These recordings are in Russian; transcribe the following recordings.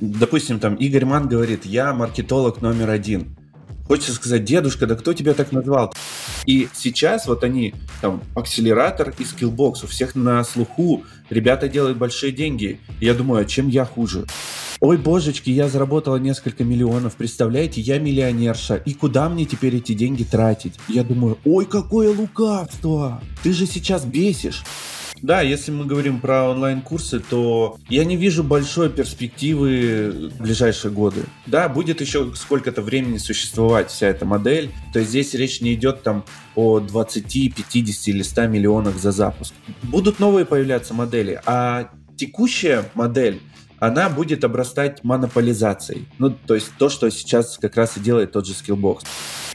допустим, там Игорь Ман говорит, я маркетолог номер один. Хочется сказать, дедушка, да кто тебя так назвал? И сейчас вот они, там, акселератор и Skillbox, у всех на слуху, ребята делают большие деньги. я думаю, а чем я хуже? Ой, божечки, я заработала несколько миллионов, представляете, я миллионерша, и куда мне теперь эти деньги тратить? Я думаю, ой, какое лукавство, ты же сейчас бесишь. Да, если мы говорим про онлайн-курсы, то я не вижу большой перспективы в ближайшие годы. Да, будет еще сколько-то времени существовать вся эта модель. То есть здесь речь не идет там о 20, 50 или 100 миллионах за запуск. Будут новые появляться модели, а текущая модель она будет обрастать монополизацией. Ну, то есть то, что сейчас как раз и делает тот же Skillbox.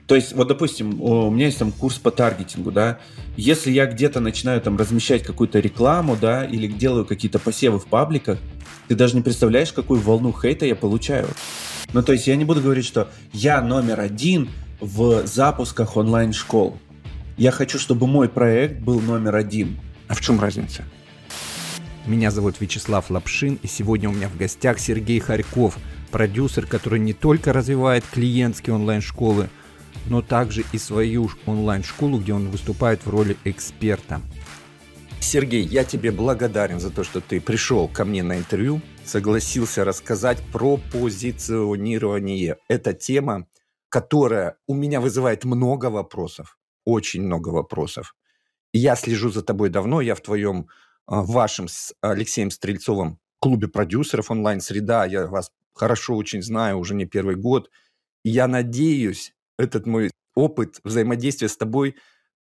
То есть, вот, допустим, у меня есть там курс по таргетингу, да, если я где-то начинаю там размещать какую-то рекламу, да, или делаю какие-то посевы в пабликах, ты даже не представляешь, какую волну хейта я получаю. Ну, то есть я не буду говорить, что я номер один в запусках онлайн-школ. Я хочу, чтобы мой проект был номер один. А в чем разница? Меня зовут Вячеслав Лапшин, и сегодня у меня в гостях Сергей Харьков, продюсер, который не только развивает клиентские онлайн-школы, но также и свою онлайн-школу, где он выступает в роли эксперта. Сергей, я тебе благодарен за то, что ты пришел ко мне на интервью, согласился рассказать про позиционирование. Это тема, которая у меня вызывает много вопросов, очень много вопросов. Я слежу за тобой давно, я в твоем, а, в вашем с Алексеем Стрельцовым клубе продюсеров онлайн-среда, я вас хорошо очень знаю, уже не первый год. я надеюсь, этот мой опыт взаимодействия с тобой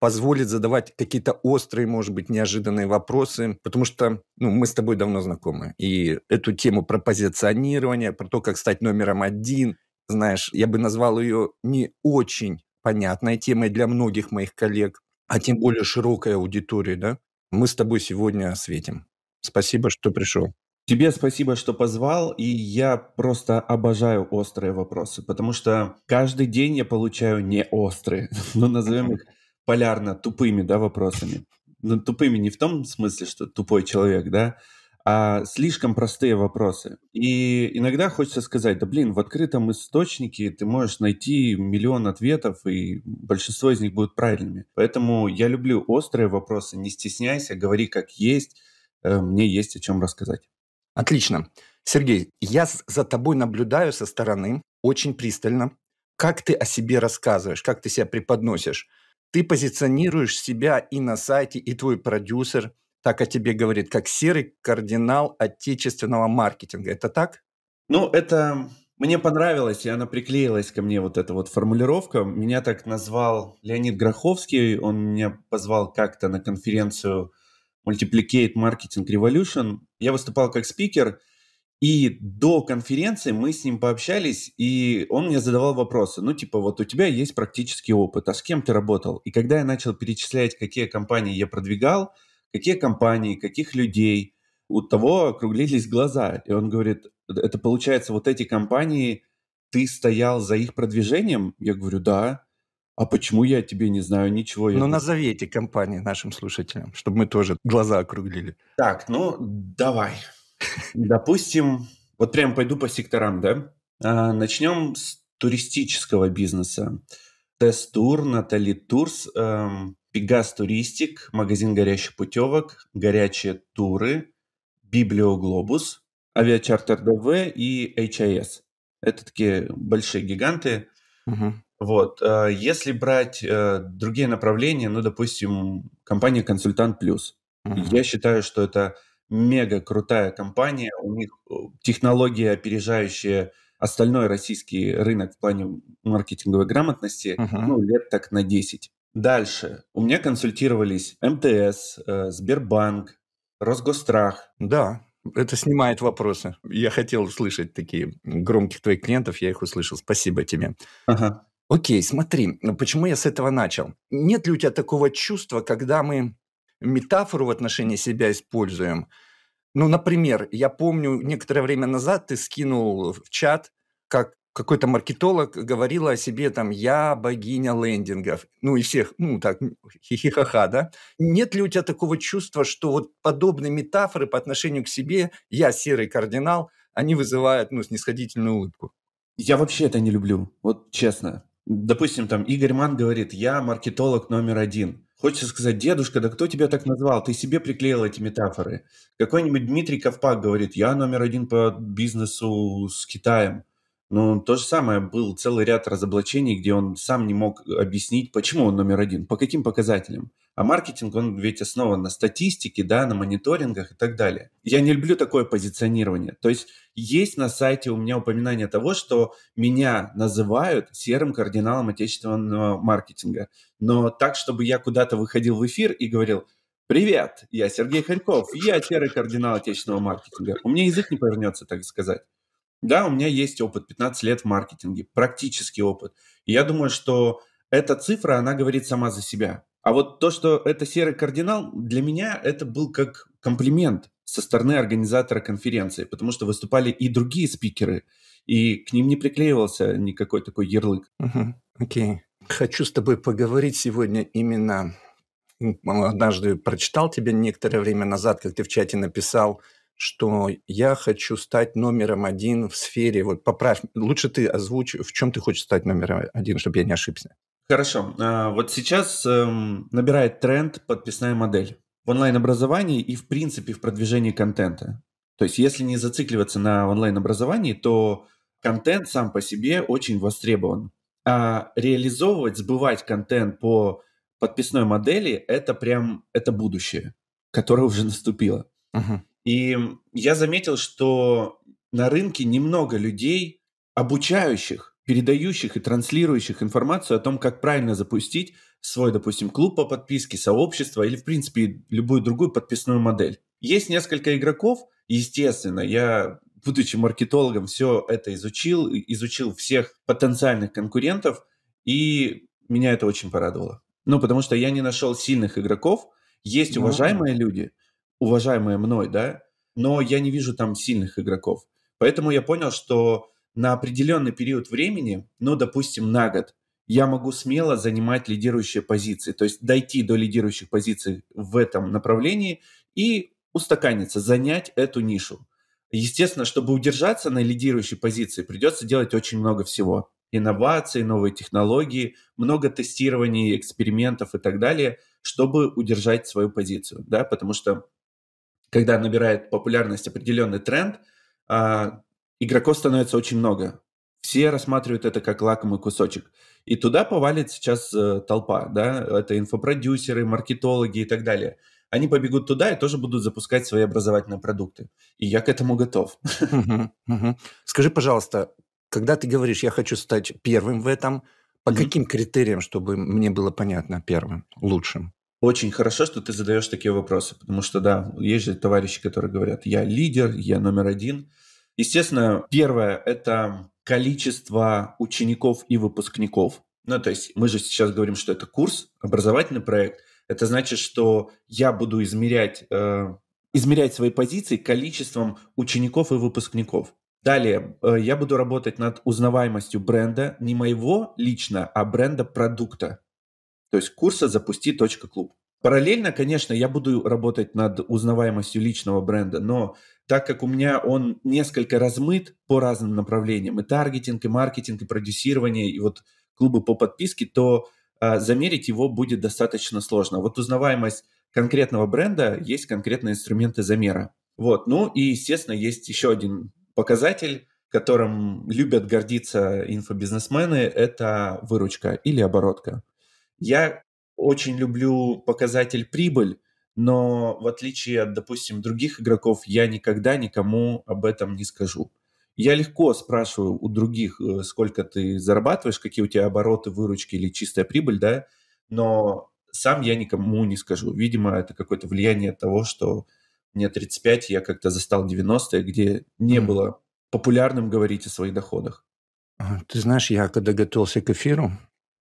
позволит задавать какие-то острые, может быть, неожиданные вопросы, потому что ну, мы с тобой давно знакомы. И эту тему про позиционирование, про то, как стать номером один, знаешь, я бы назвал ее не очень понятной темой для многих моих коллег, а тем более широкой аудитории, да, мы с тобой сегодня осветим. Спасибо, что пришел. Тебе спасибо, что позвал, и я просто обожаю острые вопросы, потому что каждый день я получаю не острые, но назовем их полярно тупыми, да, вопросами. Ну, тупыми не в том смысле, что тупой человек, да, а слишком простые вопросы. И иногда хочется сказать, да блин, в открытом источнике ты можешь найти миллион ответов, и большинство из них будут правильными. Поэтому я люблю острые вопросы, не стесняйся, говори как есть, э, мне есть о чем рассказать. Отлично. Сергей, я за тобой наблюдаю со стороны очень пристально. Как ты о себе рассказываешь, как ты себя преподносишь. Ты позиционируешь себя и на сайте, и твой продюсер так о тебе говорит, как серый кардинал отечественного маркетинга. Это так? Ну, это мне понравилось, и она приклеилась ко мне, вот эта вот формулировка. Меня так назвал Леонид Гроховский, он меня позвал как-то на конференцию Multiplicate Marketing Revolution. Я выступал как спикер, и до конференции мы с ним пообщались, и он мне задавал вопросы. Ну, типа, вот у тебя есть практический опыт, а с кем ты работал? И когда я начал перечислять, какие компании я продвигал, какие компании, каких людей, у того округлились глаза. И он говорит, это получается, вот эти компании, ты стоял за их продвижением? Я говорю, да. А почему я тебе не знаю ничего? Ну, назови эти компании нашим слушателям, чтобы мы тоже глаза округлили. Так, ну, давай. Допустим, вот прям пойду по секторам, да? А, начнем с туристического бизнеса. Тест-тур, Натали Турс, эм, Пегас Туристик, магазин горящих путевок, горячие туры, Библиоглобус, Авиачартер ДВ и HIS. Это такие большие гиганты. Угу. Вот. Э, если брать э, другие направления, ну, допустим, компания «Консультант Плюс». Mm-hmm. Я считаю, что это мега крутая компания. У них э, технологии, опережающие остальной российский рынок в плане маркетинговой грамотности, uh-huh. ну, лет так на 10. Дальше. У меня консультировались МТС, Сбербанк, Росгострах. Да, это снимает вопросы. Я хотел услышать такие громких твоих клиентов, я их услышал. Спасибо тебе. Ага. Окей, смотри, ну почему я с этого начал? Нет ли у тебя такого чувства, когда мы метафору в отношении себя используем? Ну, например, я помню, некоторое время назад ты скинул в чат, как какой-то маркетолог говорил о себе там «я богиня лендингов», ну и всех, ну так, хихихаха, да? Нет ли у тебя такого чувства, что вот подобные метафоры по отношению к себе «я серый кардинал», они вызывают, ну, снисходительную улыбку. Я вообще это не люблю, вот честно. Допустим, там Игорь Ман говорит, я маркетолог номер один. Хочется сказать, дедушка, да кто тебя так назвал? Ты себе приклеил эти метафоры. Какой-нибудь Дмитрий Ковпак говорит, я номер один по бизнесу с Китаем. Ну, то же самое, был целый ряд разоблачений, где он сам не мог объяснить, почему он номер один, по каким показателям. А маркетинг, он ведь основан на статистике, да, на мониторингах и так далее. Я не люблю такое позиционирование. То есть есть на сайте у меня упоминание того, что меня называют серым кардиналом отечественного маркетинга. Но так, чтобы я куда-то выходил в эфир и говорил, Привет, я Сергей Харьков, я серый кардинал отечественного маркетинга. У меня язык не повернется, так сказать. Да, у меня есть опыт, 15 лет в маркетинге, практический опыт. И я думаю, что эта цифра, она говорит сама за себя. А вот то, что это серый кардинал, для меня это был как комплимент со стороны организатора конференции, потому что выступали и другие спикеры, и к ним не приклеивался никакой такой ярлык. Окей. Okay. Хочу с тобой поговорить сегодня именно... Однажды прочитал тебя некоторое время назад, как ты в чате написал, что я хочу стать номером один в сфере, вот поправь, лучше ты озвучь, в чем ты хочешь стать номером один, чтобы я не ошибся. Хорошо. А, вот сейчас эм, набирает тренд подписная модель в онлайн-образовании и, в принципе, в продвижении контента. То есть, если не зацикливаться на онлайн-образовании, то контент сам по себе очень востребован. А реализовывать, сбывать контент по подписной модели – это прям, это будущее, которое уже наступило. Uh-huh. И я заметил, что на рынке немного людей, обучающих, передающих и транслирующих информацию о том, как правильно запустить свой, допустим, клуб по подписке, сообщество или, в принципе, любую другую подписную модель. Есть несколько игроков, естественно, я, будучи маркетологом, все это изучил, изучил всех потенциальных конкурентов, и меня это очень порадовало. Ну, потому что я не нашел сильных игроков, есть ну уважаемые люди – уважаемые мной, да, но я не вижу там сильных игроков. Поэтому я понял, что на определенный период времени, ну, допустим, на год, я могу смело занимать лидирующие позиции, то есть дойти до лидирующих позиций в этом направлении и устаканиться, занять эту нишу. Естественно, чтобы удержаться на лидирующей позиции, придется делать очень много всего. Инновации, новые технологии, много тестирований, экспериментов и так далее, чтобы удержать свою позицию. Да? Потому что когда набирает популярность определенный тренд, а, игроков становится очень много. Все рассматривают это как лакомый кусочек. И туда повалит сейчас э, толпа, да, это инфопродюсеры, маркетологи и так далее. Они побегут туда и тоже будут запускать свои образовательные продукты. И я к этому готов. Скажи, пожалуйста, когда ты говоришь, я хочу стать первым в этом, по каким критериям, чтобы мне было понятно первым, лучшим? Очень хорошо, что ты задаешь такие вопросы, потому что, да, есть же товарищи, которые говорят, я лидер, я номер один. Естественно, первое – это количество учеников и выпускников. Ну, то есть мы же сейчас говорим, что это курс, образовательный проект. Это значит, что я буду измерять, э, измерять свои позиции количеством учеников и выпускников. Далее, э, я буду работать над узнаваемостью бренда, не моего лично, а бренда продукта. То есть курса запусти.клуб. Параллельно, конечно, я буду работать над узнаваемостью личного бренда, но так как у меня он несколько размыт по разным направлениям, и таргетинг, и маркетинг, и продюсирование, и вот клубы по подписке, то э, замерить его будет достаточно сложно. Вот узнаваемость конкретного бренда есть конкретные инструменты замера. Вот. Ну и, естественно, есть еще один показатель, которым любят гордиться инфобизнесмены, это выручка или оборотка. Я очень люблю показатель прибыль, но в отличие от, допустим, других игроков, я никогда никому об этом не скажу. Я легко спрашиваю у других, э, сколько ты зарабатываешь, какие у тебя обороты, выручки или чистая прибыль, да, но сам я никому не скажу. Видимо, это какое-то влияние того, что мне 35, я как-то застал 90-е, где не mm. было популярным говорить о своих доходах. Ты знаешь, я когда готовился к эфиру,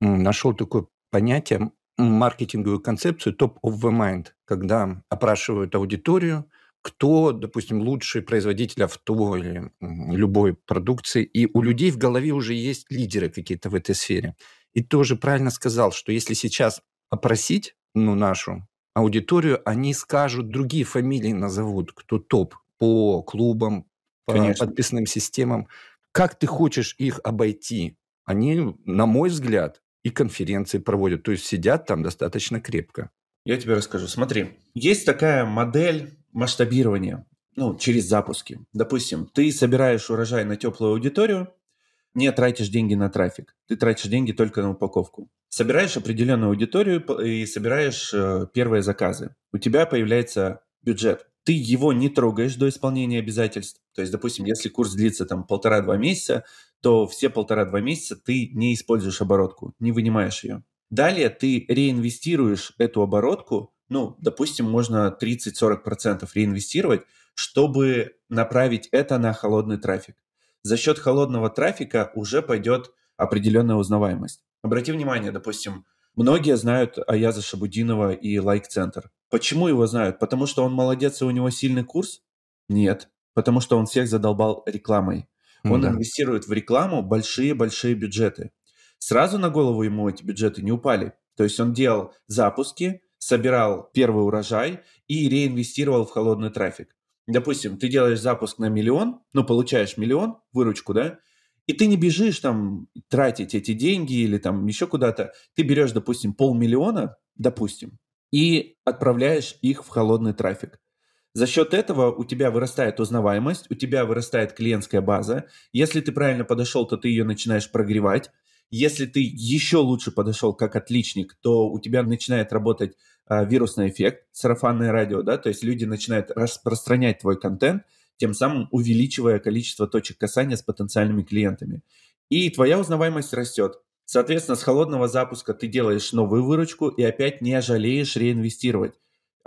нашел такой понятие, маркетинговую концепцию top of the mind, когда опрашивают аудиторию, кто, допустим, лучший производитель авто или любой продукции, и у людей в голове уже есть лидеры какие-то в этой сфере. И тоже правильно сказал, что если сейчас опросить ну, нашу аудиторию, они скажут, другие фамилии назовут, кто топ по клубам, по Конечно. подписным системам. Как ты хочешь их обойти? Они, на мой взгляд, и конференции проводят, то есть сидят там достаточно крепко. Я тебе расскажу. Смотри, есть такая модель масштабирования ну, через запуски. Допустим, ты собираешь урожай на теплую аудиторию, не тратишь деньги на трафик, ты тратишь деньги только на упаковку. Собираешь определенную аудиторию и собираешь э, первые заказы. У тебя появляется бюджет. Ты его не трогаешь до исполнения обязательств. То есть, допустим, если курс длится там полтора-два месяца, то все полтора-два месяца ты не используешь оборотку, не вынимаешь ее. Далее ты реинвестируешь эту оборотку, ну, допустим, можно 30-40% реинвестировать, чтобы направить это на холодный трафик за счет холодного трафика уже пойдет определенная узнаваемость. Обрати внимание, допустим, многие знают Аяза Шабудинова и Лайк-центр. Почему его знают? Потому что он молодец и у него сильный курс? Нет. Потому что он всех задолбал рекламой. Он да. инвестирует в рекламу большие-большие бюджеты. Сразу на голову ему эти бюджеты не упали. То есть он делал запуски, собирал первый урожай и реинвестировал в холодный трафик допустим, ты делаешь запуск на миллион, ну, получаешь миллион, выручку, да, и ты не бежишь там тратить эти деньги или там еще куда-то. Ты берешь, допустим, полмиллиона, допустим, и отправляешь их в холодный трафик. За счет этого у тебя вырастает узнаваемость, у тебя вырастает клиентская база. Если ты правильно подошел, то ты ее начинаешь прогревать. Если ты еще лучше подошел как отличник, то у тебя начинает работать а, вирусный эффект, сарафанное радио, да, то есть люди начинают распространять твой контент, тем самым увеличивая количество точек касания с потенциальными клиентами. И твоя узнаваемость растет. Соответственно, с холодного запуска ты делаешь новую выручку и опять не жалеешь реинвестировать.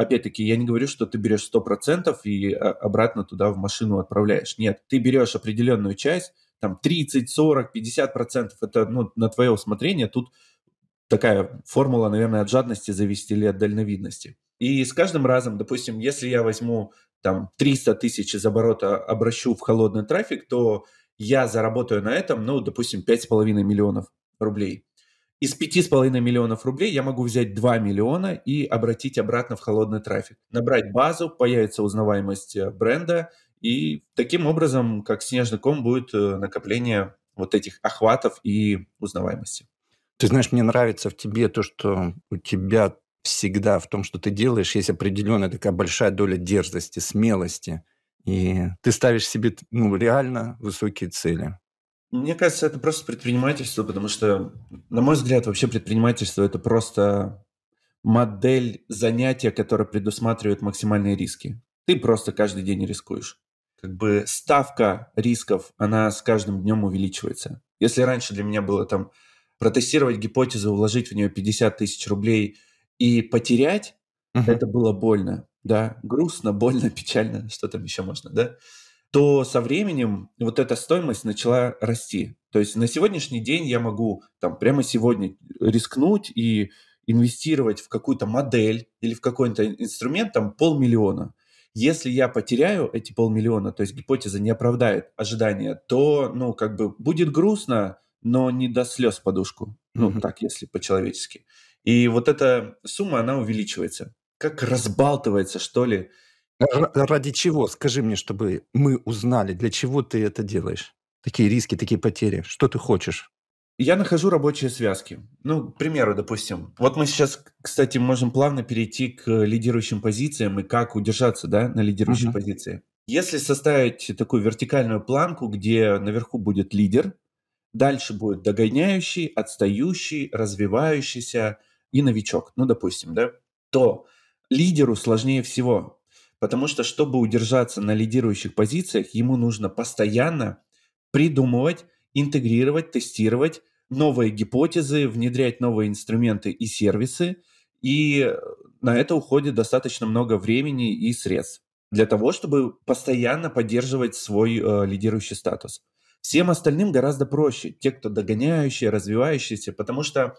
Опять-таки, я не говорю, что ты берешь 100% и а, обратно туда в машину отправляешь. Нет, ты берешь определенную часть, там 30, 40, 50 процентов, это ну, на твое усмотрение. Тут такая формула, наверное, от жадности зависит или от дальновидности. И с каждым разом, допустим, если я возьму там 300 тысяч из оборота, обращу в холодный трафик, то я заработаю на этом, ну, допустим, 5,5 миллионов рублей. Из 5,5 миллионов рублей я могу взять 2 миллиона и обратить обратно в холодный трафик. Набрать базу, появится узнаваемость э, бренда, и таким образом, как снежный ком, будет э, накопление вот этих охватов и узнаваемости. Ты знаешь, мне нравится в тебе то, что у тебя всегда в том, что ты делаешь, есть определенная такая большая доля дерзости, смелости. И ты ставишь себе ну, реально высокие цели. Мне кажется, это просто предпринимательство, потому что, на мой взгляд, вообще предпринимательство – это просто модель занятия, которая предусматривает максимальные риски. Ты просто каждый день рискуешь как бы ставка рисков, она с каждым днем увеличивается. Если раньше для меня было там протестировать гипотезу, вложить в нее 50 тысяч рублей и потерять, uh-huh. это было больно, да, грустно, больно, печально, что там еще можно, да, то со временем вот эта стоимость начала расти. То есть на сегодняшний день я могу там прямо сегодня рискнуть и инвестировать в какую-то модель или в какой-то инструмент там полмиллиона. Если я потеряю эти полмиллиона, то есть гипотеза не оправдает ожидания, то, ну, как бы будет грустно, но не до слез подушку. Ну, mm-hmm. так, если по-человечески. И вот эта сумма, она увеличивается. Как разбалтывается, что ли. Ради чего? Скажи мне, чтобы мы узнали, для чего ты это делаешь? Такие риски, такие потери. Что ты хочешь? Я нахожу рабочие связки. Ну, к примеру, допустим. Вот мы сейчас, кстати, можем плавно перейти к лидирующим позициям и как удержаться да, на лидирующей uh-huh. позиции. Если составить такую вертикальную планку, где наверху будет лидер, дальше будет догоняющий, отстающий, развивающийся и новичок, ну, допустим, да, то лидеру сложнее всего, потому что, чтобы удержаться на лидирующих позициях, ему нужно постоянно придумывать, интегрировать, тестировать новые гипотезы, внедрять новые инструменты и сервисы, и на это уходит достаточно много времени и средств для того, чтобы постоянно поддерживать свой э, лидирующий статус. Всем остальным гораздо проще, те, кто догоняющие, развивающиеся, потому что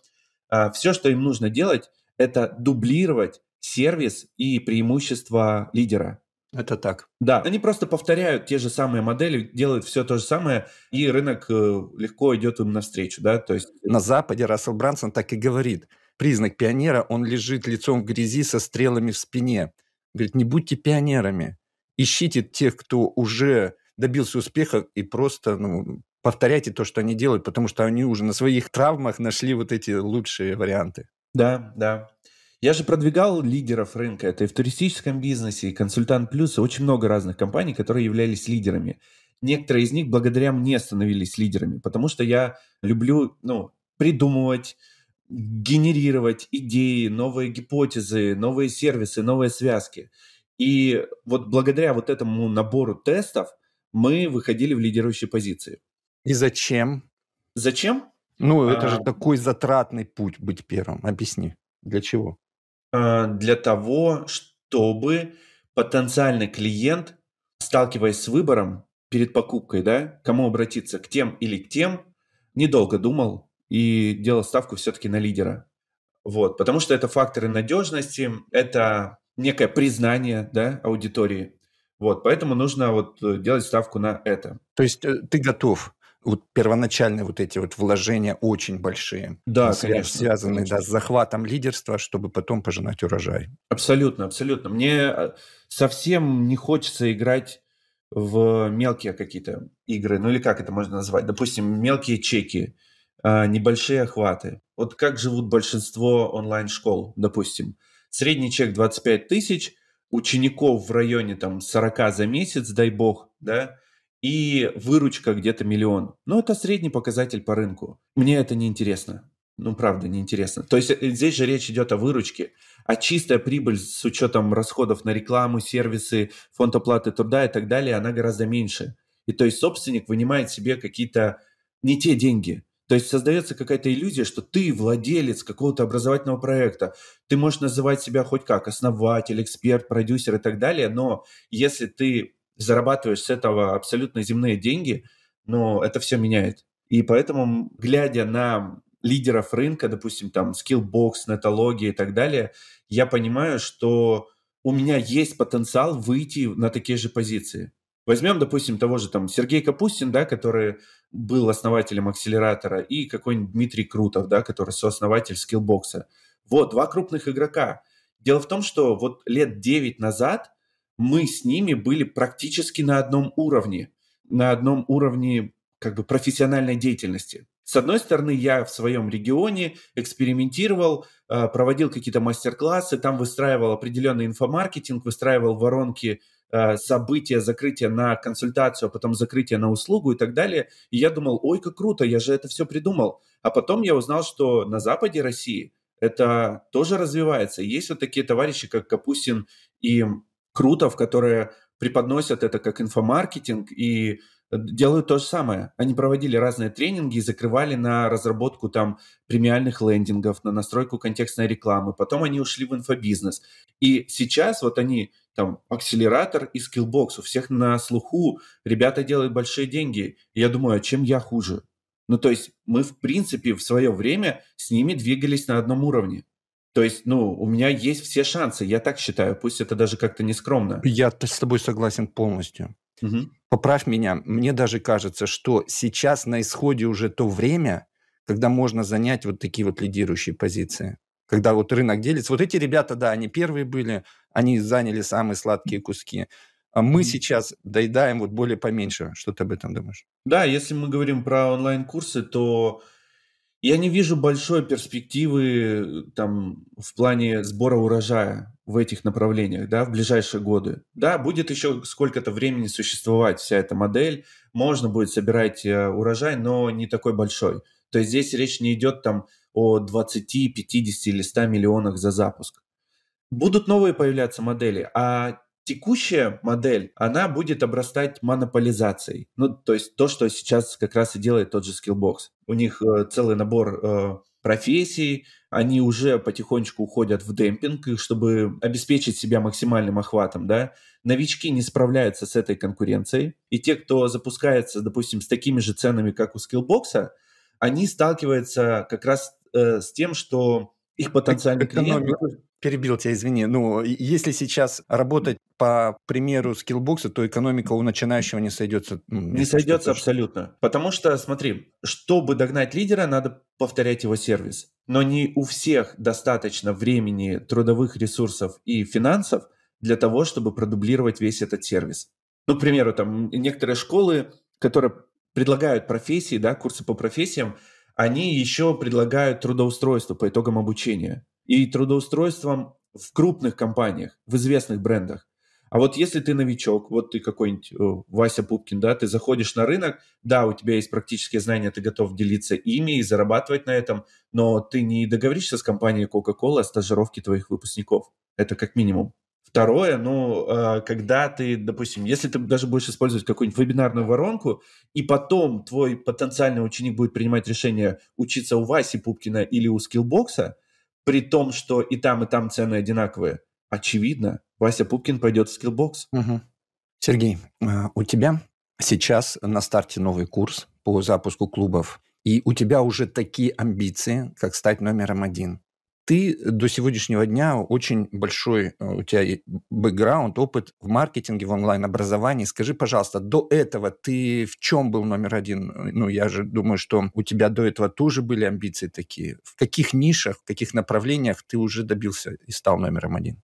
э, все, что им нужно делать, это дублировать сервис и преимущества лидера. Это так. Да, они просто повторяют те же самые модели, делают все то же самое, и рынок э, легко идет им навстречу, да, то есть... На Западе Рассел Брансон так и говорит. Признак пионера, он лежит лицом в грязи со стрелами в спине. Говорит, не будьте пионерами. Ищите тех, кто уже добился успеха и просто ну, повторяйте то, что они делают, потому что они уже на своих травмах нашли вот эти лучшие варианты. Да, да. Я же продвигал лидеров рынка. Это и в туристическом бизнесе, и консультант плюс, и очень много разных компаний, которые являлись лидерами. Некоторые из них благодаря мне становились лидерами, потому что я люблю ну, придумывать, генерировать идеи, новые гипотезы, новые сервисы, новые связки. И вот благодаря вот этому набору тестов мы выходили в лидирующие позиции. И зачем? Зачем? Ну, это а, же такой затратный путь быть первым. Объясни, для чего? А, для того, чтобы потенциальный клиент, сталкиваясь с выбором перед покупкой, да, кому обратиться, к тем или к тем, недолго думал и делал ставку все-таки на лидера. Вот, потому что это факторы надежности, это некое признание да, аудитории. Вот, поэтому нужно вот э, делать ставку на это. То есть э, ты готов вот первоначальные вот эти вот вложения очень большие. Да, конечно. Связанные конечно. Да, с захватом лидерства, чтобы потом пожинать урожай. Абсолютно, абсолютно. Мне э, совсем не хочется играть в мелкие какие-то игры, ну или как это можно назвать? Допустим, мелкие чеки, а, небольшие охваты. Вот как живут большинство онлайн-школ, допустим. Средний чек 25 тысяч, учеников в районе там 40 за месяц, дай бог, да, и выручка где-то миллион. Ну, это средний показатель по рынку. Мне это не интересно. Ну, правда, не интересно. То есть э, здесь же речь идет о выручке, а чистая прибыль с учетом расходов на рекламу, сервисы, фонд оплаты труда и так далее, она гораздо меньше. И то есть собственник вынимает себе какие-то не те деньги. То есть создается какая-то иллюзия, что ты владелец какого-то образовательного проекта. Ты можешь называть себя хоть как основатель, эксперт, продюсер и так далее, но если ты зарабатываешь с этого абсолютно земные деньги, но это все меняет. И поэтому, глядя на лидеров рынка, допустим, там Skillbox, Netology и так далее, я понимаю, что у меня есть потенциал выйти на такие же позиции. Возьмем, допустим, того же там Сергей Капустин, да, который был основателем акселератора, и какой-нибудь Дмитрий Крутов, да, который сооснователь Skillbox. Вот, два крупных игрока. Дело в том, что вот лет 9 назад мы с ними были практически на одном уровне, на одном уровне как бы профессиональной деятельности. С одной стороны, я в своем регионе экспериментировал, а, проводил какие-то мастер-классы, там выстраивал определенный инфомаркетинг, выстраивал воронки а, события, закрытия на консультацию, а потом закрытие на услугу и так далее. И я думал, ой, как круто, я же это все придумал. А потом я узнал, что на западе России это тоже развивается. Есть вот такие товарищи, как Капустин и Крутов, которые преподносят это как инфомаркетинг и делают то же самое. Они проводили разные тренинги и закрывали на разработку там премиальных лендингов, на настройку контекстной рекламы. Потом они ушли в инфобизнес. И сейчас вот они там акселератор и Skillbox. У всех на слуху ребята делают большие деньги. И я думаю, а чем я хуже? Ну, то есть мы, в принципе, в свое время с ними двигались на одном уровне. То есть, ну, у меня есть все шансы, я так считаю, пусть это даже как-то не скромно. Я с тобой согласен полностью. Угу. Поправь меня, мне даже кажется, что сейчас на исходе уже то время, когда можно занять вот такие вот лидирующие позиции. Когда вот рынок делится. Вот эти ребята, да, они первые были, они заняли самые сладкие куски. А мы сейчас доедаем вот более поменьше. Что ты об этом думаешь? Да, если мы говорим про онлайн-курсы, то я не вижу большой перспективы э, там в плане сбора урожая в этих направлениях, да, в ближайшие годы. Да, будет еще сколько-то времени существовать вся эта модель, можно будет собирать э, урожай, но не такой большой. То есть здесь речь не идет там о 20, 50 или 100 миллионах за запуск. Будут новые появляться модели, а текущая модель, она будет обрастать монополизацией. Ну, то есть то, что сейчас как раз и делает тот же Skillbox. У них э, целый набор э, профессий, они уже потихонечку уходят в демпинг, чтобы обеспечить себя максимальным охватом, да. Новички не справляются с этой конкуренцией, и те, кто запускается, допустим, с такими же ценами, как у Skillbox, они сталкиваются как раз э, с тем, что их потенциальный клиент перебил тебя, извини. Ну, если сейчас работать по примеру скиллбокса, то экономика у начинающего не сойдется. Ну, не сойдется абсолютно. Потому что, смотри, чтобы догнать лидера, надо повторять его сервис. Но не у всех достаточно времени, трудовых ресурсов и финансов для того, чтобы продублировать весь этот сервис. Ну, к примеру, там некоторые школы, которые предлагают профессии, да, курсы по профессиям, они еще предлагают трудоустройство по итогам обучения. И трудоустройством в крупных компаниях, в известных брендах. А вот если ты новичок, вот ты какой-нибудь Вася Пупкин, да, ты заходишь на рынок, да, у тебя есть практические знания, ты готов делиться ими и зарабатывать на этом, но ты не договоришься с компанией Coca-Cola о стажировке твоих выпускников. Это как минимум. Второе, ну, а, когда ты, допустим, если ты даже будешь использовать какую-нибудь вебинарную воронку, и потом твой потенциальный ученик будет принимать решение учиться у Васи Пупкина или у Skillbox а, при том, что и там, и там цены одинаковые, очевидно, Вася Пупкин пойдет в Skillbox. Угу. Сергей, а, у тебя сейчас на старте новый курс по запуску клубов, и у тебя уже такие амбиции, как стать номером один. Ты до сегодняшнего дня очень большой, э, у тебя бэкграунд, опыт в маркетинге, в онлайн-образовании. Скажи, пожалуйста, до этого ты в чем был номер один? Ну, я же думаю, что у тебя до этого тоже были амбиции такие. В каких нишах, в каких направлениях ты уже добился и стал номером один?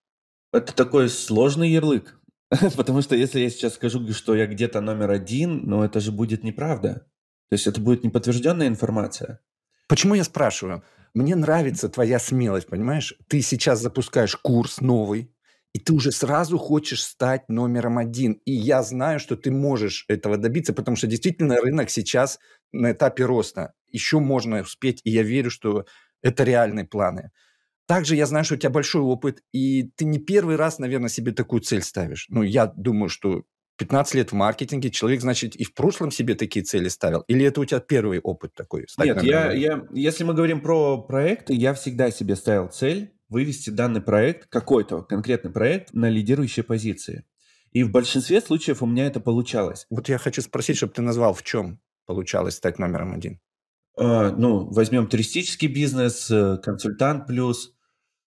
Это такой сложный ярлык. Потому что если я сейчас скажу, что я где-то номер один, ну это же будет неправда. То есть это будет неподтвержденная информация. Почему я спрашиваю? Мне нравится твоя смелость, понимаешь? Ты сейчас запускаешь курс новый, и ты уже сразу хочешь стать номером один. И я знаю, что ты можешь этого добиться, потому что действительно рынок сейчас на этапе роста. Еще можно успеть, и я верю, что это реальные планы. Также я знаю, что у тебя большой опыт, и ты не первый раз, наверное, себе такую цель ставишь. Ну, я думаю, что 15 лет в маркетинге, человек, значит, и в прошлом себе такие цели ставил? Или это у тебя первый опыт такой? Нет, я, я, если мы говорим про проекты, я всегда себе ставил цель вывести данный проект, какой-то конкретный проект, на лидирующие позиции. И в большинстве случаев у меня это получалось. Вот я хочу спросить, чтобы ты назвал, в чем получалось стать номером один? Uh, ну, возьмем туристический бизнес, э, консультант плюс,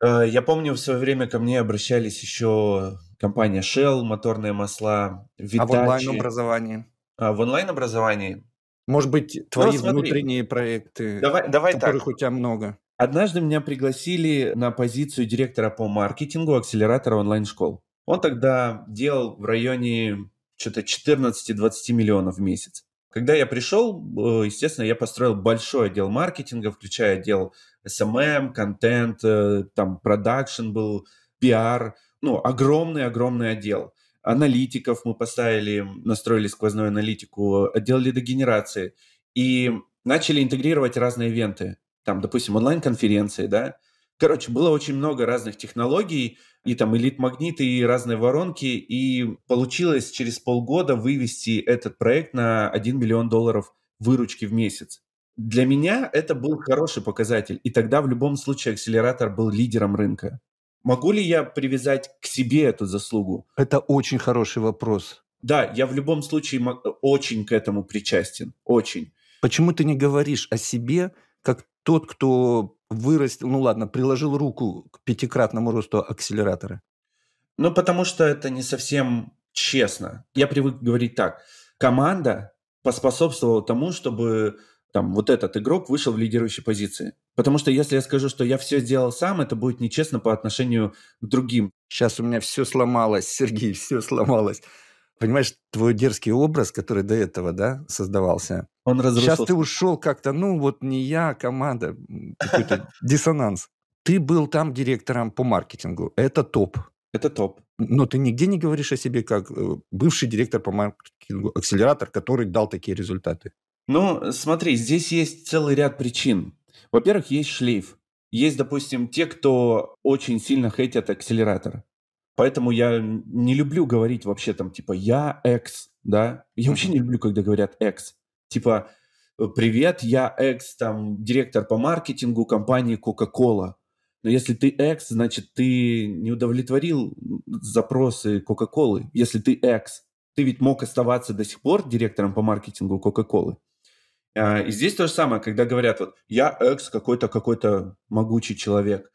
Э, я помню, в свое время ко мне обращались еще компания Shell, моторные масла, Vitachi. А в онлайн-образовании? А в онлайн-образовании? Может быть, ну, твои ну, внутренние проекты, давай, давай которых так. у тебя много? Однажды меня пригласили на позицию директора по маркетингу акселератора онлайн-школ. Он тогда делал в районе что-то 14-20 миллионов в месяц. Когда я пришел, э, естественно, я построил большой отдел маркетинга, включая отдел SMM, контент, э, там, продакшн был, пиар, ну, огромный-огромный отдел. Аналитиков мы поставили, настроили сквозную аналитику, отдел лидогенерации. И начали интегрировать разные ивенты. Там, допустим, онлайн-конференции, да. Короче, было очень много разных технологий, и там элит-магниты, и разные воронки, и получилось через полгода вывести этот проект на 1 миллион долларов выручки в месяц. Для меня это был хороший показатель, и тогда в любом случае акселератор был лидером рынка. Могу ли я привязать к себе эту заслугу? Это очень хороший вопрос. Да, я в любом случае очень к этому причастен, очень. Почему ты не говоришь о себе как тот, кто вырастил, ну ладно, приложил руку к пятикратному росту акселератора? Ну, потому что это не совсем честно. Я привык говорить так. Команда поспособствовала тому, чтобы там вот этот игрок вышел в лидирующей позиции. Потому что если я скажу, что я все сделал сам, это будет нечестно по отношению к другим. Сейчас у меня все сломалось, Сергей, все сломалось. Понимаешь, твой дерзкий образ, который до этого, да, создавался, он разрушился. Сейчас ты ушел как-то, ну вот не я, а команда, какой-то диссонанс. Ты был там директором по маркетингу. Это топ. Это топ. Но ты нигде не говоришь о себе как э, бывший директор по маркетингу, акселератор, который дал такие результаты. Ну, смотри, здесь есть целый ряд причин. Во-первых, есть шлейф. Есть, допустим, те, кто очень сильно хейтят акселератор. Поэтому я не люблю говорить вообще там типа «я экс», да? Я вообще не люблю, когда говорят «экс». Типа «привет, я экс, там, директор по маркетингу компании Coca-Cola». Но если ты экс, значит, ты не удовлетворил запросы Coca-Cola. Если ты экс, ты ведь мог оставаться до сих пор директором по маркетингу Coca-Cola. А, и здесь то же самое, когда говорят, вот, я экс, какой-то какой-то могучий человек.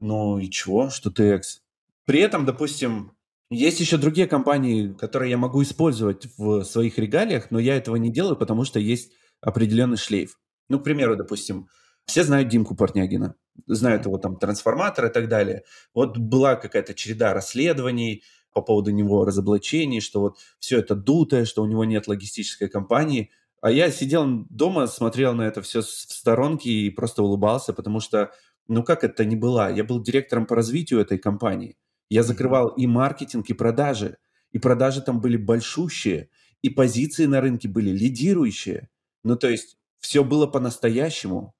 Ну и чего, что ты экс? При этом, допустим, есть еще другие компании, которые я могу использовать в своих регалиях, но я этого не делаю, потому что есть определенный шлейф. Ну, к примеру, допустим, все знают Димку Портнягина, знают его там трансформатор и так далее. Вот была какая-то череда расследований, по поводу него разоблачений, что вот все это дутое, что у него нет логистической компании. А я сидел дома, смотрел на это все в сторонке и просто улыбался, потому что, ну как это не было? Я был директором по развитию этой компании. Я закрывал и маркетинг, и продажи. И продажи там были большущие, и позиции на рынке были лидирующие. Ну то есть все было по-настоящему.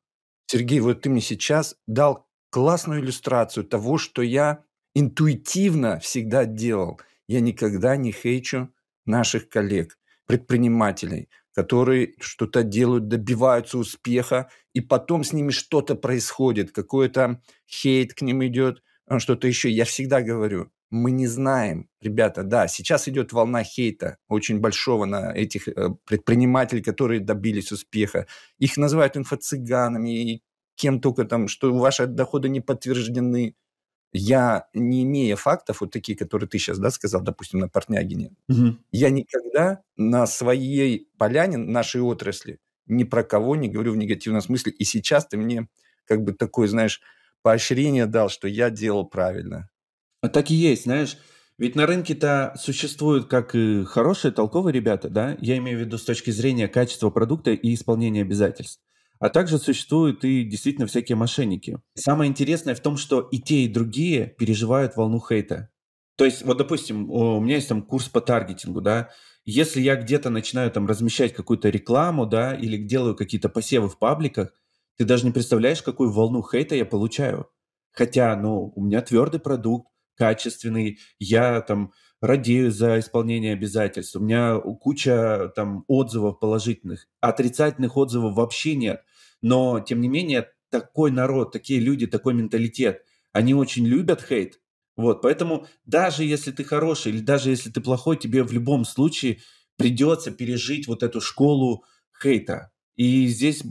Сергей, вот ты мне сейчас дал классную иллюстрацию того, что я интуитивно всегда делал. Я никогда не хейчу наших коллег, предпринимателей, которые что-то делают, добиваются успеха, и потом с ними что-то происходит, какой-то хейт к ним идет, а, что-то еще. Я всегда говорю, мы не знаем, ребята, да, сейчас идет волна хейта очень большого на этих э, предпринимателей, которые добились успеха. Их называют инфо-цыганами и кем только там, что ваши доходы не подтверждены. Я, не имея фактов, вот такие, которые ты сейчас да, сказал, допустим, на Портнягине, угу. я никогда на своей поляне, нашей отрасли, ни про кого не говорю в негативном смысле. И сейчас ты мне как бы такое, знаешь, поощрение дал, что я делал правильно. А так и есть, знаешь. Ведь на рынке-то существуют как и хорошие, толковые ребята, да, я имею в виду с точки зрения качества продукта и исполнения обязательств. А также существуют и действительно всякие мошенники. Самое интересное в том, что и те, и другие переживают волну хейта. То есть, вот, допустим, у меня есть там курс по таргетингу, да, если я где-то начинаю там размещать какую-то рекламу, да, или делаю какие-то посевы в пабликах, ты даже не представляешь, какую волну хейта я получаю. Хотя, ну, у меня твердый продукт, качественный, я там радею за исполнение обязательств, у меня куча там отзывов положительных, отрицательных отзывов вообще нет. Но, тем не менее, такой народ, такие люди, такой менталитет, они очень любят хейт. Вот, поэтому даже если ты хороший или даже если ты плохой, тебе в любом случае придется пережить вот эту школу хейта. И здесь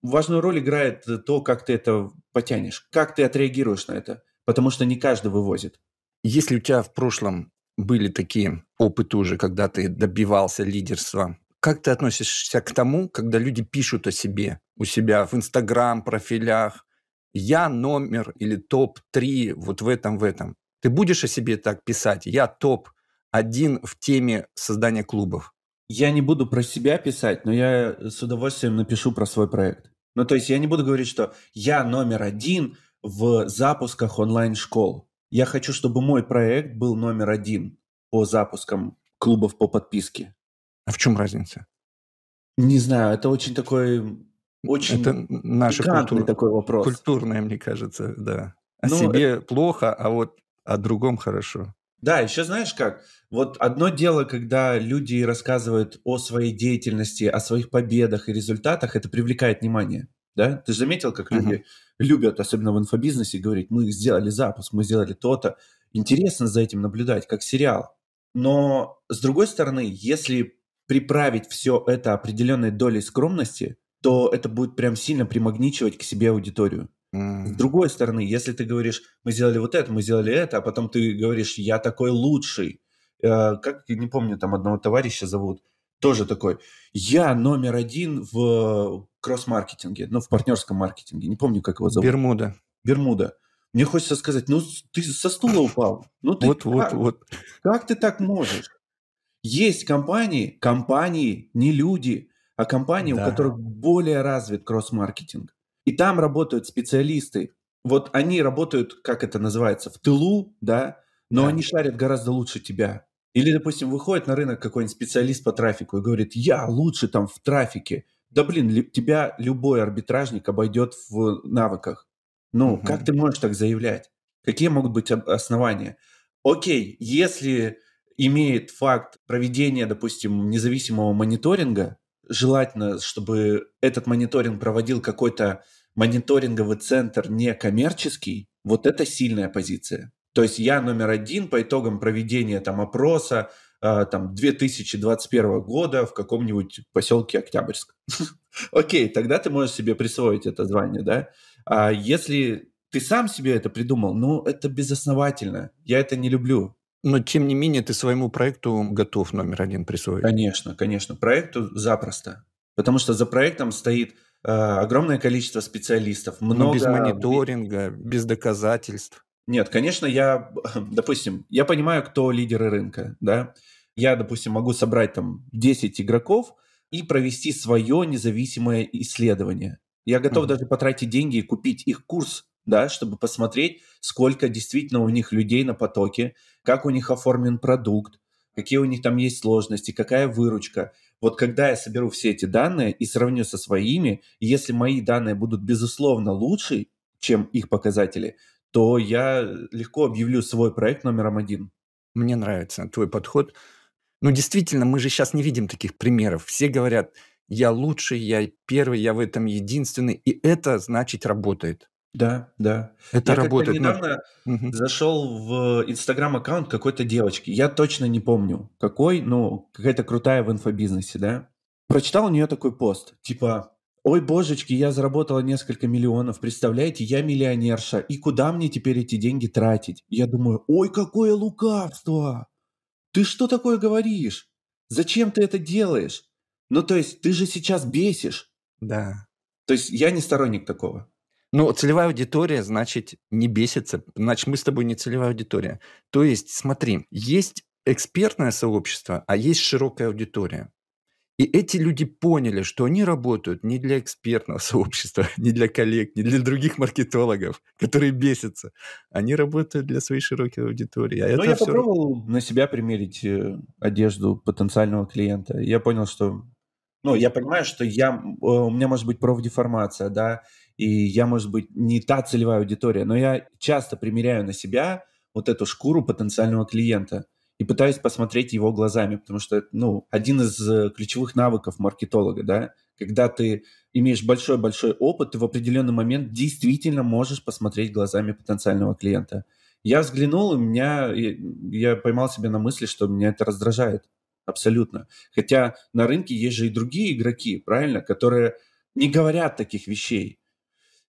важную роль играет то, как ты это потянешь, как ты отреагируешь на это, потому что не каждый вывозит. Если у тебя в прошлом были такие опыты уже, когда ты добивался лидерства, как ты относишься к тому, когда люди пишут о себе у себя в Инстаграм, профилях, я номер или топ-3 вот в этом, в этом. Ты будешь о себе так писать? Я топ-1 в теме создания клубов. Я не буду про себя писать, но я с удовольствием напишу про свой проект. Ну, то есть я не буду говорить, что я номер один в запусках онлайн-школ. Я хочу, чтобы мой проект был номер один по запускам клубов по подписке. А в чем разница? Не знаю, это очень такой, очень это наша культура, такой вопрос. Культурная, мне кажется, да. О ну, себе это... плохо, а вот о другом хорошо. Да, еще знаешь как? Вот одно дело, когда люди рассказывают о своей деятельности, о своих победах и результатах, это привлекает внимание. Да? Ты же заметил, как uh-huh. люди любят, особенно в инфобизнесе, говорить, мы сделали запуск, мы сделали то-то. Интересно за этим наблюдать, как сериал. Но, с другой стороны, если приправить все это определенной долей скромности, то это будет прям сильно примагничивать к себе аудиторию. Mm. С другой стороны, если ты говоришь, мы сделали вот это, мы сделали это, а потом ты говоришь, я такой лучший. Э, как, не помню, там одного товарища зовут, тоже такой, я номер один в кросс-маркетинге, ну, в партнерском маркетинге, не помню, как его зовут. Бермуда. Бермуда. Мне хочется сказать, ну, ты со стула упал. Ну, ты вот, как, вот, вот. Как ты так можешь? Есть компании, компании, не люди, а компании, да. у которых более развит кросс-маркетинг. И там работают специалисты. Вот они работают, как это называется, в тылу, да, но да. они шарят гораздо лучше тебя. Или, допустим, выходит на рынок какой-нибудь специалист по трафику и говорит, я лучше там в трафике. Да блин, ли, тебя любой арбитражник обойдет в навыках. Ну, угу. как ты можешь так заявлять? Какие могут быть основания? Окей, если имеет факт проведения, допустим, независимого мониторинга, желательно, чтобы этот мониторинг проводил какой-то мониторинговый центр не коммерческий, вот это сильная позиция. То есть я номер один по итогам проведения там опроса э, там 2021 года в каком-нибудь поселке Октябрьск. Окей, тогда ты можешь себе присвоить это звание, да? А если ты сам себе это придумал, ну, это безосновательно. Я это не люблю. Но, тем не менее, ты своему проекту готов номер один присвоить. Конечно, конечно. Проекту запросто. Потому что за проектом стоит э, огромное количество специалистов. Много... Но без мониторинга, без доказательств. Нет, конечно, я, допустим, я понимаю, кто лидеры рынка, да. Я, допустим, могу собрать там 10 игроков и провести свое независимое исследование. Я готов mm-hmm. даже потратить деньги и купить их курс, да, чтобы посмотреть, сколько действительно у них людей на потоке, как у них оформлен продукт, какие у них там есть сложности, какая выручка. Вот когда я соберу все эти данные и сравню со своими, если мои данные будут безусловно лучше, чем их показатели, то я легко объявлю свой проект номером один. Мне нравится твой подход. Ну, действительно, мы же сейчас не видим таких примеров. Все говорят, я лучший, я первый, я в этом единственный. И это, значит, работает. Да, да. Это я работает. Я недавно угу. зашел в инстаграм-аккаунт какой-то девочки. Я точно не помню, какой, но какая-то крутая в инфобизнесе, да. Прочитал у нее такой пост, типа, ой, божечки, я заработала несколько миллионов, представляете, я миллионерша, и куда мне теперь эти деньги тратить? Я думаю, ой, какое лукавство! Ты что такое говоришь? Зачем ты это делаешь? Ну, то есть, ты же сейчас бесишь. Да. То есть, я не сторонник такого. Ну, целевая аудитория, значит, не бесится. Значит, мы с тобой не целевая аудитория. То есть, смотри, есть экспертное сообщество, а есть широкая аудитория. И эти люди поняли, что они работают не для экспертного сообщества, не для коллег, не для других маркетологов, которые бесятся. Они работают для своей широкой аудитории. А ну, я все... попробовал на себя примерить э, одежду потенциального клиента. Я понял, что... Ну, я понимаю, что я, у меня может быть профдеформация, да, и я, может быть, не та целевая аудитория, но я часто примеряю на себя вот эту шкуру потенциального клиента и пытаюсь посмотреть его глазами, потому что, ну, один из э, ключевых навыков маркетолога, да, когда ты имеешь большой-большой опыт, ты в определенный момент действительно можешь посмотреть глазами потенциального клиента. Я взглянул, и меня, я поймал себя на мысли, что меня это раздражает. Абсолютно. Хотя на рынке есть же и другие игроки, правильно, которые не говорят таких вещей.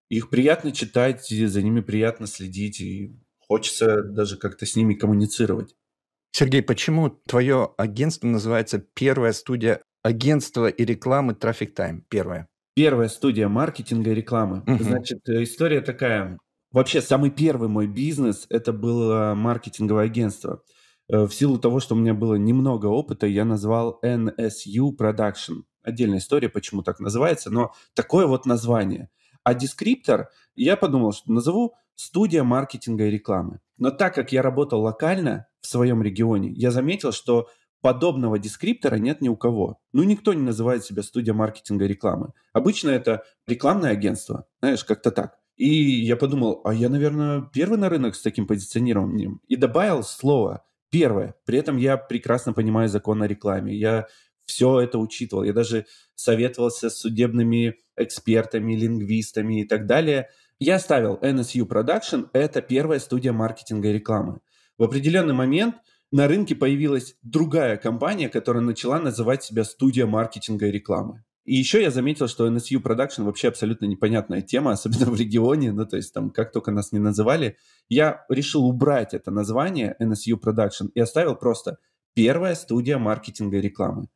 Их приятно читать, за ними приятно следить, и хочется даже как-то с ними коммуницировать. Сергей, почему твое агентство называется «Первая студия агентства и рекламы Traffic Time»? Первая. Первая студия маркетинга и рекламы. Угу. Значит, э, история такая. Вообще, самый первый мой бизнес – это было маркетинговое агентство. Э, в силу того, что у меня было немного опыта, я назвал NSU Production. Отдельная история, почему так называется, но такое вот название. А дескриптор, я подумал, что назову студия маркетинга и рекламы. Но так как я работал локально в своем регионе, я заметил, что подобного дескриптора нет ни у кого. Ну, никто не называет себя студия маркетинга и рекламы. Обычно это рекламное агентство, знаешь, как-то так. И я подумал, а я, наверное, первый на рынок с таким позиционированием. И добавил слово первое. При этом я прекрасно понимаю закон о рекламе. Я все это учитывал. Я даже советовался с судебными экспертами, лингвистами и так далее. Я ставил NSU Production, это первая студия маркетинга и рекламы. В определенный момент на рынке появилась другая компания, которая начала называть себя студия маркетинга и рекламы. И еще я заметил, что NSU Production вообще абсолютно непонятная тема, особенно в регионе, ну то есть там как только нас не называли. Я решил убрать это название NSU Production и оставил просто первая студия маркетинга и рекламы.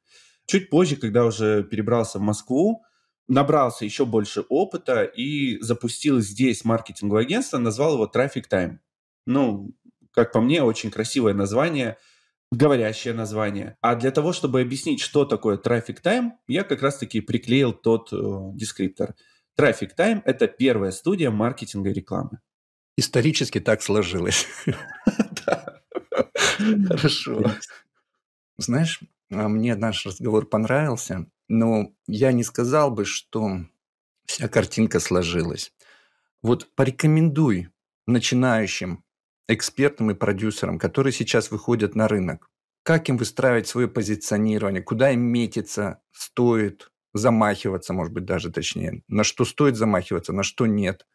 Чуть позже, когда уже перебрался в Москву, набрался еще больше опыта и запустил здесь маркетинговое агентство, назвал его Traffic Time. Ну, как по мне, очень красивое название, говорящее название. А для того, чтобы объяснить, что такое Traffic Time, я как раз-таки приклеил тот э, дескриптор. Traffic Time – это первая студия маркетинга и рекламы. Исторически так сложилось. Хорошо. Знаешь, мне наш разговор понравился, но я не сказал бы, что вся картинка сложилась. Вот порекомендуй начинающим экспертам и продюсерам, которые сейчас выходят на рынок, как им выстраивать свое позиционирование, куда им метиться стоит, замахиваться, может быть, даже точнее, на что стоит замахиваться, на что нет.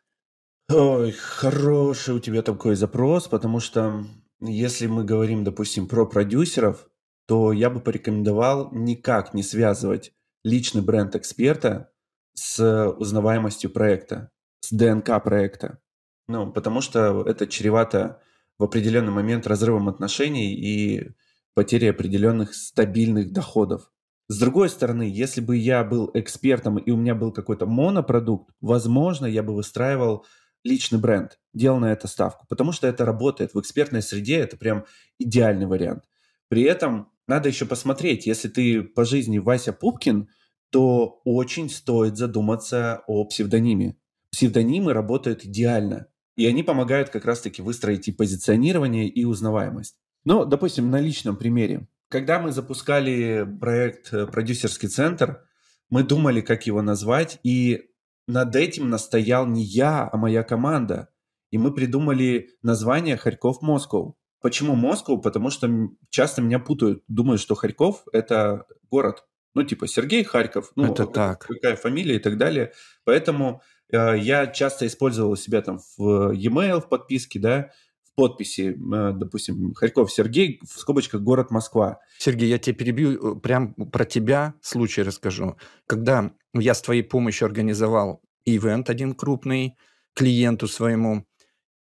Ой, хороший у тебя такой запрос, потому что если мы говорим, допустим, про продюсеров, то я бы порекомендовал никак не связывать личный бренд эксперта с узнаваемостью проекта, с ДНК проекта. Ну, потому что это чревато в определенный момент разрывом отношений и потерей определенных стабильных доходов. С другой стороны, если бы я был экспертом и у меня был какой-то монопродукт, возможно, я бы выстраивал личный бренд, делал на это ставку, потому что это работает. В экспертной среде это прям идеальный вариант. При этом надо еще посмотреть, если ты по жизни Вася Пупкин, то очень стоит задуматься о псевдониме. Псевдонимы работают идеально, и они помогают как раз-таки выстроить и позиционирование, и узнаваемость. Ну, допустим, на личном примере. Когда мы запускали проект э, «Продюсерский центр», мы думали, как его назвать, и над этим настоял не я, а моя команда. И мы придумали название «Харьков Москов». Почему Москва? Потому что часто меня путают. Думают, что Харьков – это город. Ну, типа Сергей Харьков. Ну, это так. Какая фамилия и так далее. Поэтому э, я часто использовал себя там в e-mail, в подписке, да, в подписи, э, допустим, Харьков Сергей, в скобочках город Москва. Сергей, я тебя перебью, э, прям про тебя случай расскажу. Когда я с твоей помощью организовал ивент один крупный клиенту своему,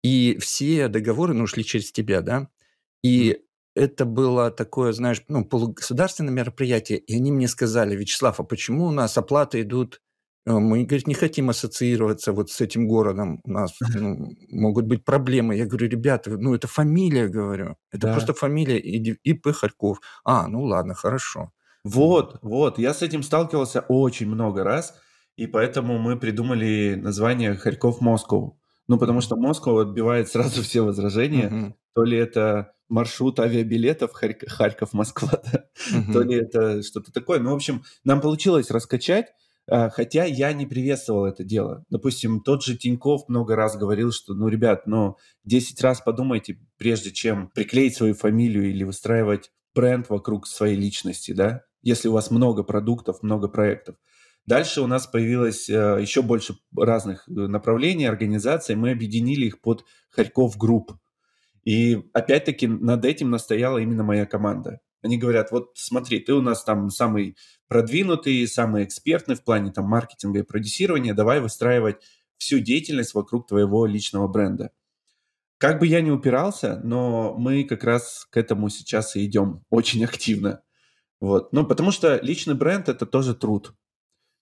и все договоры ну, ушли через тебя, да? И это было такое, знаешь, ну, полугосударственное мероприятие, и они мне сказали, Вячеслав, а почему у нас оплаты идут э, мы, говорит, не хотим ассоциироваться вот с этим городом. У нас ну, могут быть проблемы. Я говорю, ребята, ну это фамилия, говорю. Это да. просто фамилия ИП Харьков. А, ну ладно, хорошо. Вот, вот. Я с этим сталкивался очень много раз, и поэтому мы придумали название Харьков-Москов. Ну, потому что Москва отбивает сразу все возражения. Угу. То ли это маршрут авиабилетов Харьков-Москва, да? угу. то ли это что-то такое. Ну, в общем, нам получилось раскачать, а, хотя я не приветствовал это дело. Допустим, тот же Тиньков много раз говорил, что, ну, ребят, ну, 10 раз подумайте, прежде чем приклеить свою фамилию или выстраивать бренд вокруг своей личности, да, если у вас много продуктов, много проектов. Дальше у нас появилось э, еще больше разных э, направлений, организаций. Мы объединили их под Харьков Group. И опять-таки над этим настояла именно моя команда. Они говорят, вот смотри, ты у нас там самый продвинутый, самый экспертный в плане там маркетинга и продюсирования, давай выстраивать всю деятельность вокруг твоего личного бренда. Как бы я ни упирался, но мы как раз к этому сейчас и идем очень активно. Вот. Ну, потому что личный бренд – это тоже труд.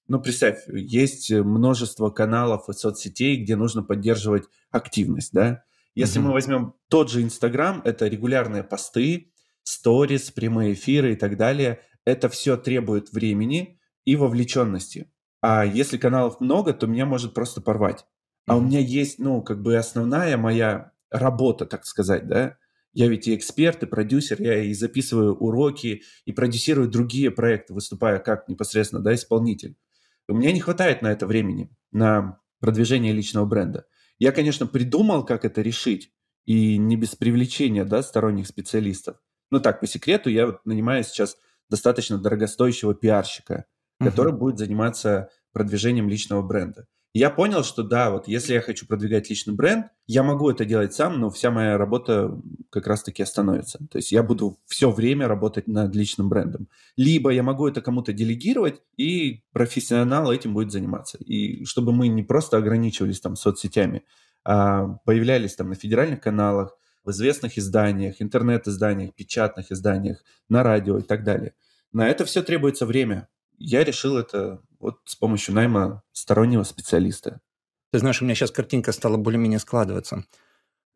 Ну, представь, есть множество каналов и соцсетей, где нужно поддерживать активность, да? Если mm-hmm. мы возьмем тот же Инстаграм, это регулярные посты, сторис, прямые эфиры и так далее. Это все требует времени и вовлеченности. А если каналов много, то меня может просто порвать. А mm-hmm. у меня есть, ну, как бы основная моя работа, так сказать, да? Я ведь и эксперт, и продюсер, я и записываю уроки, и продюсирую другие проекты, выступая как непосредственно, да, исполнитель. У меня не хватает на это времени, на продвижение личного бренда. Я, конечно, придумал, как это решить, и не без привлечения да, сторонних специалистов. Ну так, по секрету, я вот нанимаю сейчас достаточно дорогостоящего пиарщика, uh-huh. который будет заниматься продвижением личного бренда я понял, что да, вот если я хочу продвигать личный бренд, я могу это делать сам, но вся моя работа как раз-таки остановится. То есть я буду все время работать над личным брендом. Либо я могу это кому-то делегировать, и профессионал этим будет заниматься. И чтобы мы не просто ограничивались там соцсетями, а появлялись там на федеральных каналах, в известных изданиях, интернет-изданиях, печатных изданиях, на радио и так далее. На это все требуется время. Я решил это вот с помощью найма стороннего специалиста. Ты знаешь, у меня сейчас картинка стала более-менее складываться.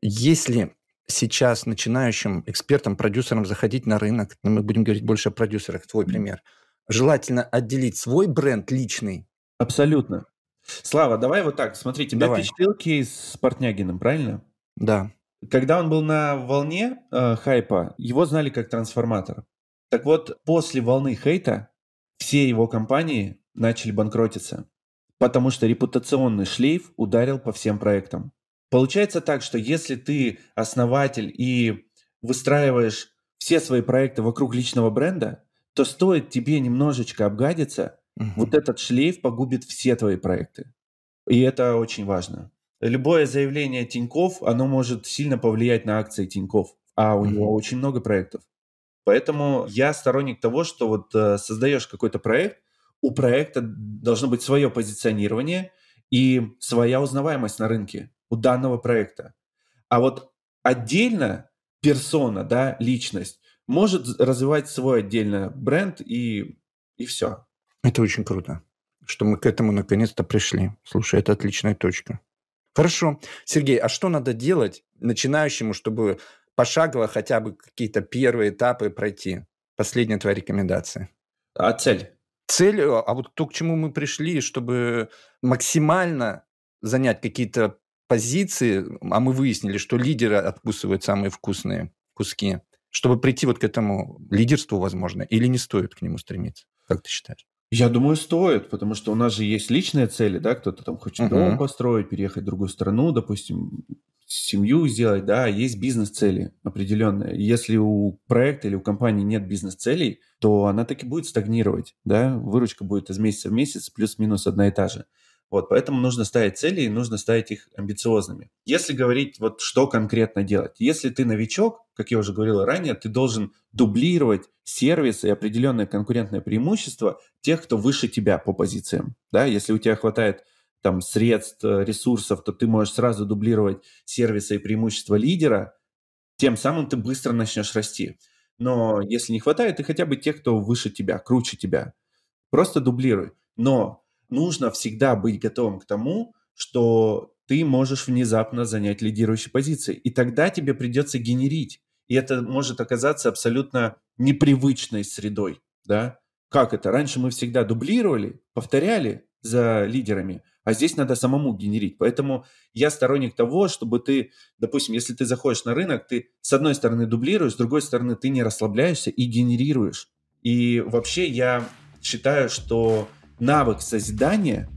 Если сейчас начинающим экспертам, продюсерам заходить на рынок, ну, мы будем говорить больше о продюсерах, твой пример, желательно отделить свой бренд личный. Абсолютно. Слава, давай вот так, смотри, тебя давай. впечатлил кейс с Портнягиным, правильно? Да. Когда он был на волне э, хайпа, его знали как трансформатор. Так вот, после волны хейта все его компании начали банкротиться, потому что репутационный шлейф ударил по всем проектам. Получается так, что если ты основатель и выстраиваешь все свои проекты вокруг личного бренда, то стоит тебе немножечко обгадиться, угу. вот этот шлейф погубит все твои проекты. И это очень важно. Любое заявление Тиньков, оно может сильно повлиять на акции Тиньков, а у угу. него очень много проектов. Поэтому я сторонник того, что вот э, создаешь какой-то проект, у проекта должно быть свое позиционирование и своя узнаваемость на рынке у данного проекта. А вот отдельно персона, да, личность может развивать свой отдельно бренд и, и все. Это очень круто, что мы к этому наконец-то пришли. Слушай, это отличная точка. Хорошо. Сергей, а что надо делать начинающему, чтобы пошагово хотя бы какие-то первые этапы пройти? Последняя твоя рекомендация. А цель? Цель, а вот то, к чему мы пришли, чтобы максимально занять какие-то позиции, а мы выяснили, что лидеры откусывают самые вкусные куски, чтобы прийти вот к этому лидерству, возможно, или не стоит к нему стремиться? Как ты считаешь? Я думаю, стоит, потому что у нас же есть личные цели, да, кто-то там хочет дом построить, переехать в другую страну, допустим, семью сделать, да, есть бизнес-цели определенные. Если у проекта или у компании нет бизнес-целей, то она таки будет стагнировать, да, выручка будет из месяца в месяц плюс-минус одна и та же. Вот, поэтому нужно ставить цели и нужно ставить их амбициозными. Если говорить, вот что конкретно делать. Если ты новичок, как я уже говорил ранее, ты должен дублировать сервисы и определенное конкурентное преимущество тех, кто выше тебя по позициям. Да? Если у тебя хватает там средств, ресурсов, то ты можешь сразу дублировать сервисы и преимущества лидера, тем самым ты быстро начнешь расти. Но если не хватает, ты хотя бы тех, кто выше тебя, круче тебя. Просто дублируй. Но нужно всегда быть готовым к тому, что ты можешь внезапно занять лидирующие позиции. И тогда тебе придется генерить. И это может оказаться абсолютно непривычной средой. Да? Как это? Раньше мы всегда дублировали, повторяли за лидерами, а здесь надо самому генерить. Поэтому я сторонник того, чтобы ты, допустим, если ты заходишь на рынок, ты с одной стороны дублируешь, с другой стороны ты не расслабляешься и генерируешь. И вообще я считаю, что навык созидания,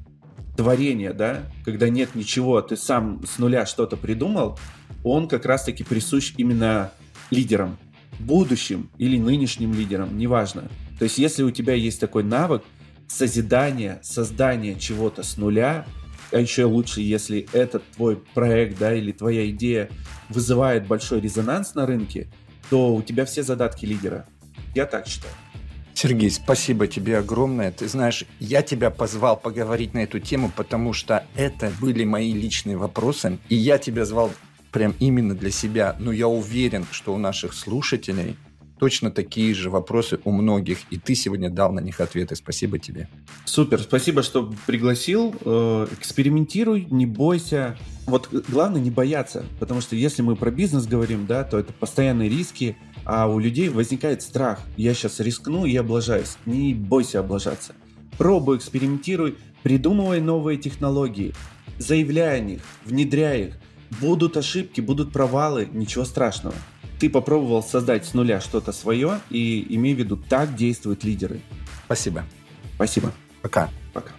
творения, да, когда нет ничего, ты сам с нуля что-то придумал, он как раз-таки присущ именно лидерам, будущим или нынешним лидерам, неважно. То есть если у тебя есть такой навык созидания, создания чего-то с нуля, а еще лучше, если этот твой проект, да, или твоя идея вызывает большой резонанс на рынке, то у тебя все задатки лидера. Я так считаю. Сергей, спасибо тебе огромное. Ты знаешь, я тебя позвал поговорить на эту тему, потому что это были мои личные вопросы, и я тебя звал прям именно для себя. Но я уверен, что у наших слушателей точно такие же вопросы у многих, и ты сегодня дал на них ответы. Спасибо тебе. Супер, спасибо, что пригласил. Э, экспериментируй, не бойся. Вот главное не бояться, потому что если мы про бизнес говорим, да, то это постоянные риски, а у людей возникает страх. Я сейчас рискну и облажаюсь. Не бойся облажаться. Пробуй, экспериментируй, придумывай новые технологии, заявляй о них, внедряй их. Будут ошибки, будут провалы, ничего страшного. Ты попробовал создать с нуля что-то свое, и имей в виду, так действуют лидеры. Спасибо. Спасибо. Пока. Пока.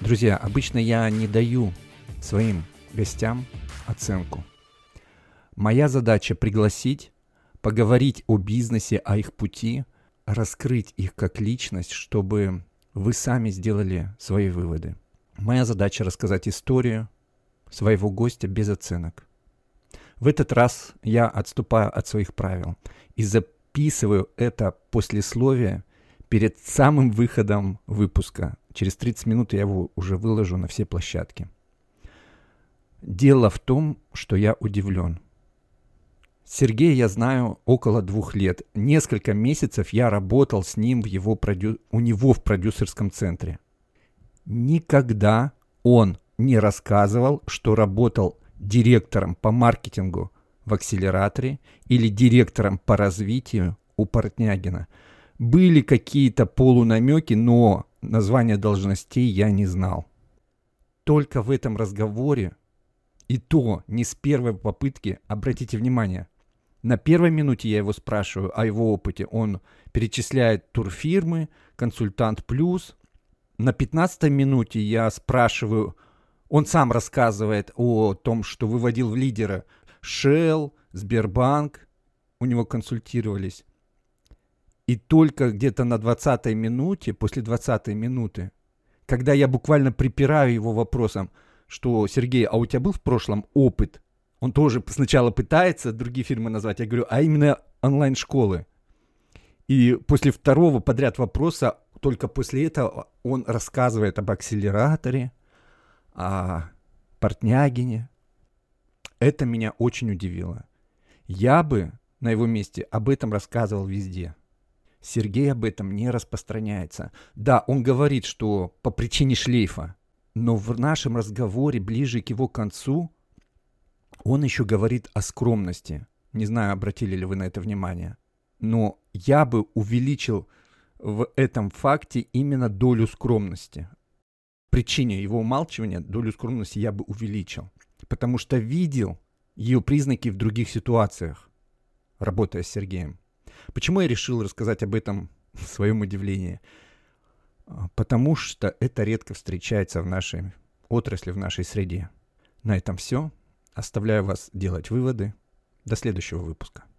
Друзья, обычно я не даю своим гостям оценку. Моя задача пригласить, поговорить о бизнесе, о их пути, раскрыть их как личность, чтобы вы сами сделали свои выводы. Моя задача рассказать историю своего гостя без оценок. В этот раз я отступаю от своих правил и записываю это послесловие перед самым выходом выпуска. Через 30 минут я его уже выложу на все площадки. Дело в том, что я удивлен. Сергея я знаю около двух лет. Несколько месяцев я работал с ним в его продю... у него в продюсерском центре. Никогда он не рассказывал, что работал директором по маркетингу в акселераторе или директором по развитию у Портнягина – были какие-то полунамеки, но названия должностей я не знал. Только в этом разговоре, и то не с первой попытки, обратите внимание, на первой минуте я его спрашиваю о его опыте. Он перечисляет турфирмы, консультант плюс. На 15 минуте я спрашиваю, он сам рассказывает о том, что выводил в лидера Shell, Сбербанк, у него консультировались. И только где-то на 20-й минуте, после 20-й минуты, когда я буквально припираю его вопросом, что, Сергей, а у тебя был в прошлом опыт? Он тоже сначала пытается другие фирмы назвать, я говорю, а именно онлайн-школы. И после второго подряд вопроса, только после этого он рассказывает об акселераторе, о Портнягине. Это меня очень удивило. Я бы на его месте об этом рассказывал везде – Сергей об этом не распространяется. Да, он говорит, что по причине шлейфа, но в нашем разговоре ближе к его концу он еще говорит о скромности. Не знаю, обратили ли вы на это внимание. Но я бы увеличил в этом факте именно долю скромности. Причине его умалчивания долю скромности я бы увеличил. Потому что видел ее признаки в других ситуациях, работая с Сергеем. Почему я решил рассказать об этом в своем удивлении? А, потому что это редко встречается в нашей отрасли, в нашей среде. На этом все. Оставляю вас делать выводы. До следующего выпуска.